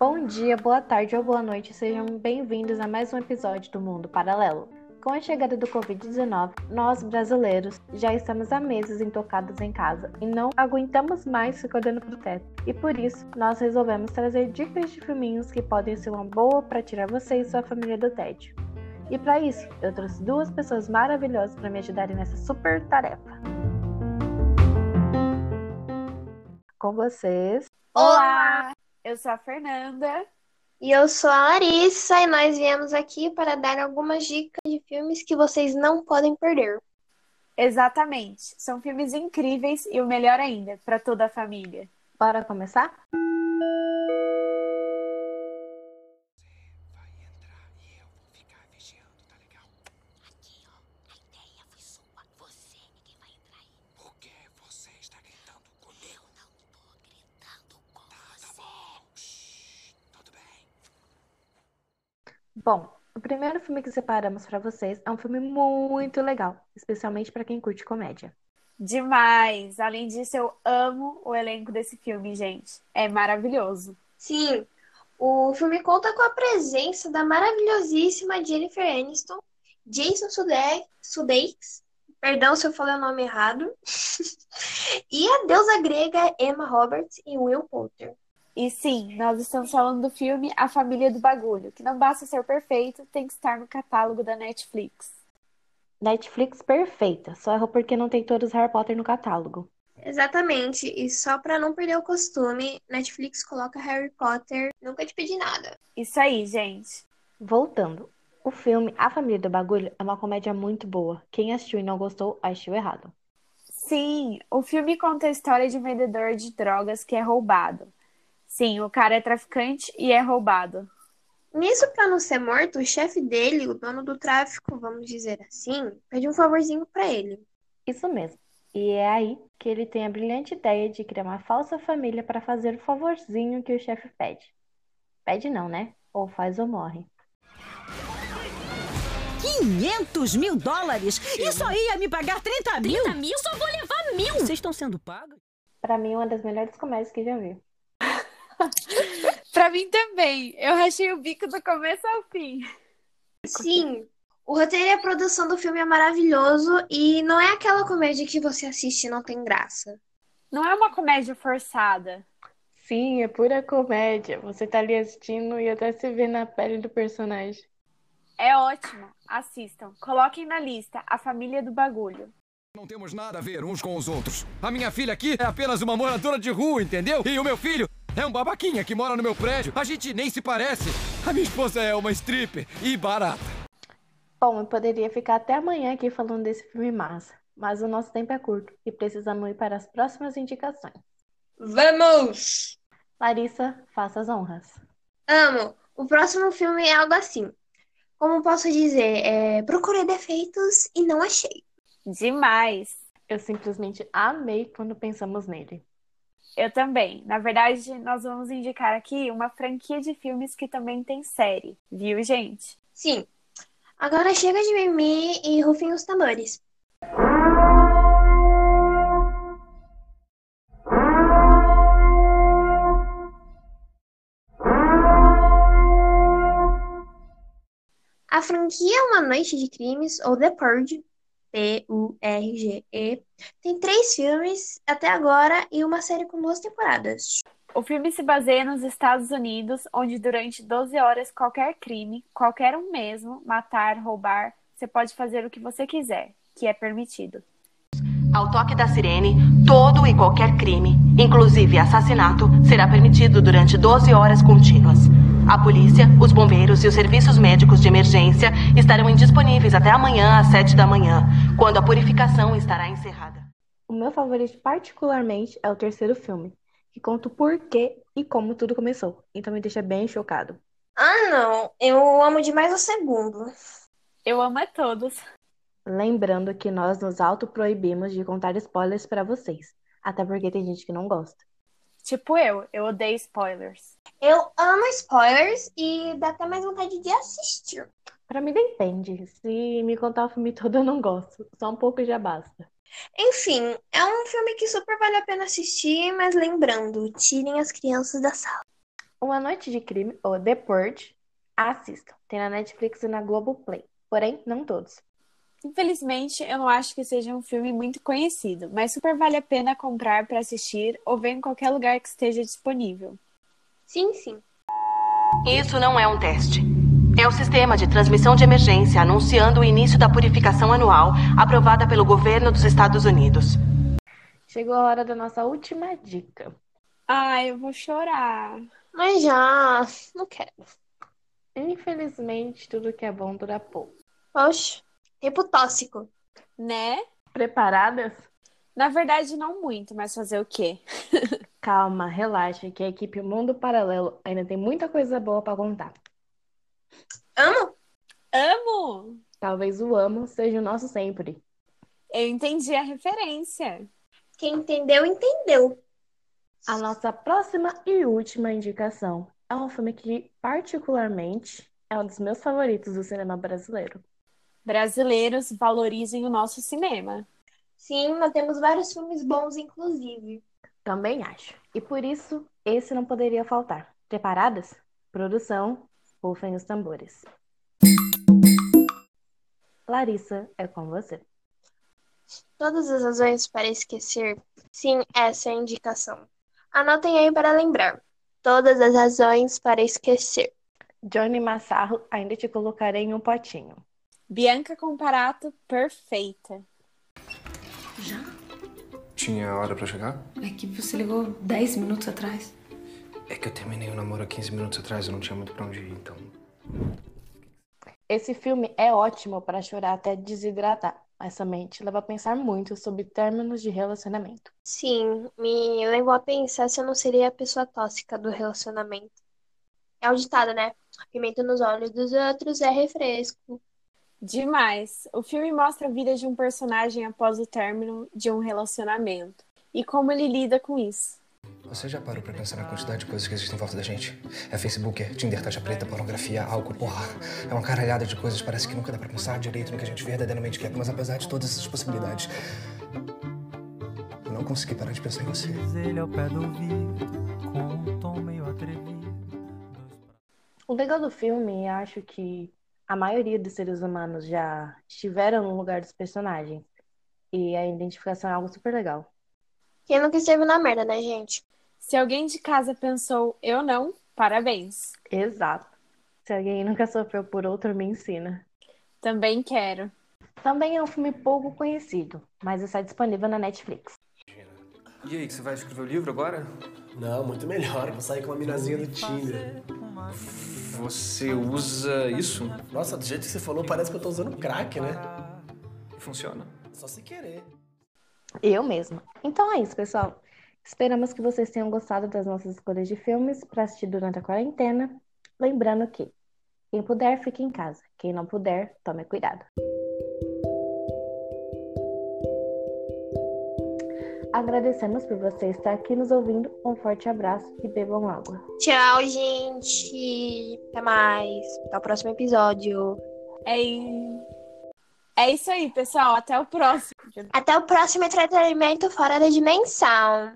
Bom dia, boa tarde ou boa noite, sejam bem-vindos a mais um episódio do Mundo Paralelo. Com a chegada do Covid-19, nós brasileiros já estamos há meses intocados em casa e não aguentamos mais ficar olhando pro teto. E por isso, nós resolvemos trazer dicas de filminhos que podem ser uma boa para tirar você e sua família do tédio. E para isso, eu trouxe duas pessoas maravilhosas para me ajudarem nessa super tarefa. Com vocês. Olá! Eu sou a Fernanda. E eu sou a Larissa e nós viemos aqui para dar algumas dicas de filmes que vocês não podem perder. Exatamente. São filmes incríveis e o melhor ainda, para toda a família. Bora começar? Bom, o primeiro filme que separamos para vocês é um filme muito legal, especialmente para quem curte comédia. Demais! Além disso, eu amo o elenco desse filme, gente. É maravilhoso. Sim, o filme conta com a presença da maravilhosíssima Jennifer Aniston, Jason Sudeikis, perdão se eu falei o nome errado, e a deusa grega Emma Roberts e Will Poulter. E sim, nós estamos falando do filme A Família do Bagulho, que não basta ser perfeito, tem que estar no catálogo da Netflix. Netflix perfeita, só errou porque não tem todos Harry Potter no catálogo. Exatamente, e só para não perder o costume, Netflix coloca Harry Potter, nunca te pedi nada. Isso aí, gente. Voltando, o filme A Família do Bagulho é uma comédia muito boa. Quem assistiu e não gostou, assistiu errado. Sim, o filme conta a história de um vendedor de drogas que é roubado. Sim, o cara é traficante e é roubado. Nisso, para não ser morto, o chefe dele, o dono do tráfico, vamos dizer assim, pede um favorzinho para ele. Isso mesmo. E é aí que ele tem a brilhante ideia de criar uma falsa família para fazer o favorzinho que o chefe pede. Pede não, né? Ou faz ou morre. 500 mil dólares? Isso aí ia me pagar 30 mil? 30 mil? Só vou levar mil! Vocês estão sendo pagos? Para mim, uma das melhores comédias que já vi. pra mim também. Eu rachei o bico do começo ao fim. Sim. O roteiro e a produção do filme é maravilhoso e não é aquela comédia que você assiste e não tem graça. Não é uma comédia forçada. Sim, é pura comédia. Você tá ali assistindo e até se vê na pele do personagem. É ótimo. Assistam. Coloquem na lista A Família do Bagulho. Não temos nada a ver uns com os outros. A minha filha aqui é apenas uma moradora de rua, entendeu? E o meu filho é um babaquinha que mora no meu prédio. A gente nem se parece. A minha esposa é uma stripper e barata. Bom, eu poderia ficar até amanhã aqui falando desse filme massa, mas o nosso tempo é curto e precisamos ir para as próximas indicações. Vamos! Larissa, faça as honras. Amo! O próximo filme é algo assim. Como posso dizer, é... procurei defeitos e não achei. Demais! Eu simplesmente amei quando pensamos nele. Eu também. Na verdade, nós vamos indicar aqui uma franquia de filmes que também tem série, viu, gente? Sim. Agora chega de mimimi e rufem os tambores. A franquia Uma Noite de Crimes, ou The Purge, P-U-R-G-E. Tem três filmes até agora e uma série com duas temporadas. O filme se baseia nos Estados Unidos, onde durante 12 horas qualquer crime, qualquer um mesmo, matar, roubar, você pode fazer o que você quiser, que é permitido. Ao toque da sirene, todo e qualquer crime, inclusive assassinato, será permitido durante 12 horas contínuas. A polícia, os bombeiros e os serviços médicos de emergência estarão indisponíveis até amanhã às 7 da manhã, quando a purificação estará encerrada. O meu favorito, particularmente, é o terceiro filme, que conta o porquê e como tudo começou. Então me deixa bem chocado. Ah, não. Eu amo demais o segundo. Eu amo a todos. Lembrando que nós nos autoproibimos de contar spoilers para vocês. Até porque tem gente que não gosta. Tipo eu, eu odeio spoilers. Eu amo spoilers e dá até mais vontade de assistir. Pra mim depende. Se me contar o filme todo, eu não gosto. Só um pouco já basta. Enfim, é um filme que super vale a pena assistir, mas lembrando, tirem as crianças da sala. Uma Noite de Crime, ou The Purge, assistam. Tem na Netflix e na Globoplay. Porém, não todos. Infelizmente, eu não acho que seja um filme muito conhecido, mas super vale a pena comprar para assistir ou ver em qualquer lugar que esteja disponível. Sim, sim. Isso não é um teste. É o sistema de transmissão de emergência anunciando o início da purificação anual aprovada pelo governo dos Estados Unidos. Chegou a hora da nossa última dica. Ai, eu vou chorar. Mas já, não quero. Infelizmente, tudo que é bom dura pouco. Oxe, tempo tóxico. Né? Preparadas? Na verdade, não muito, mas fazer o quê? Calma, relaxa, que a equipe Mundo Paralelo ainda tem muita coisa boa pra contar. Amo? Amo! Talvez o amo seja o nosso sempre. Eu entendi a referência. Quem entendeu, entendeu. A nossa próxima e última indicação é um filme que, particularmente, é um dos meus favoritos do cinema brasileiro. Brasileiros valorizem o nosso cinema. Sim, nós temos vários filmes bons, inclusive. Também acho. E por isso, esse não poderia faltar. Preparadas? Produção, rufem os tambores. Larissa, é com você. Todas as razões para esquecer. Sim, essa é a indicação. Anotem aí para lembrar. Todas as razões para esquecer. Johnny Massarro, ainda te colocarei em um potinho. Bianca Comparato, perfeita. Já? Tinha hora pra chegar? É que você ligou 10 minutos atrás. É que eu terminei o namoro há 15 minutos atrás, eu não tinha muito pra onde ir, então. Esse filme é ótimo para chorar até desidratar, mas também te leva a pensar muito sobre términos de relacionamento. Sim, me levou a pensar se eu não seria a pessoa tóxica do relacionamento. É o ditado, né? Pimenta nos olhos dos outros é refresco. Demais. O filme mostra a vida de um personagem após o término de um relacionamento e como ele lida com isso. Você já parou pra pensar na quantidade de coisas que existem em volta da gente? É Facebook, é Tinder, taxa preta, pornografia, álcool, porra. É uma caralhada de coisas, parece que nunca dá pra pensar direito no que a gente verdadeiramente quer. Mas apesar de todas essas possibilidades, eu não consegui parar de pensar em você. O legal do filme, acho que a maioria dos seres humanos já estiveram no lugar dos personagens. E a identificação é algo super legal. Quem nunca esteve na merda, né, gente? Se alguém de casa pensou, eu não, parabéns. Exato. Se alguém nunca sofreu por outro, me ensina. Também quero. Também é um filme pouco conhecido, mas está disponível na Netflix. E aí, que você vai escrever o livro agora? Não, muito melhor. Vou sair com uma minazinha do Tinder. Você usa isso? Nossa, do jeito que você falou, parece que eu tô usando crack, né? Funciona. Só se querer. Eu mesma. Então é isso, pessoal. Esperamos que vocês tenham gostado das nossas escolhas de filmes para assistir durante a quarentena. Lembrando que quem puder, fique em casa. Quem não puder, tome cuidado. Agradecemos por você estar aqui nos ouvindo. Um forte abraço e bebam água. Tchau, gente. Até mais. Até o próximo episódio. É, é isso aí, pessoal. Até o próximo. Até o próximo entretenimento fora da dimensão.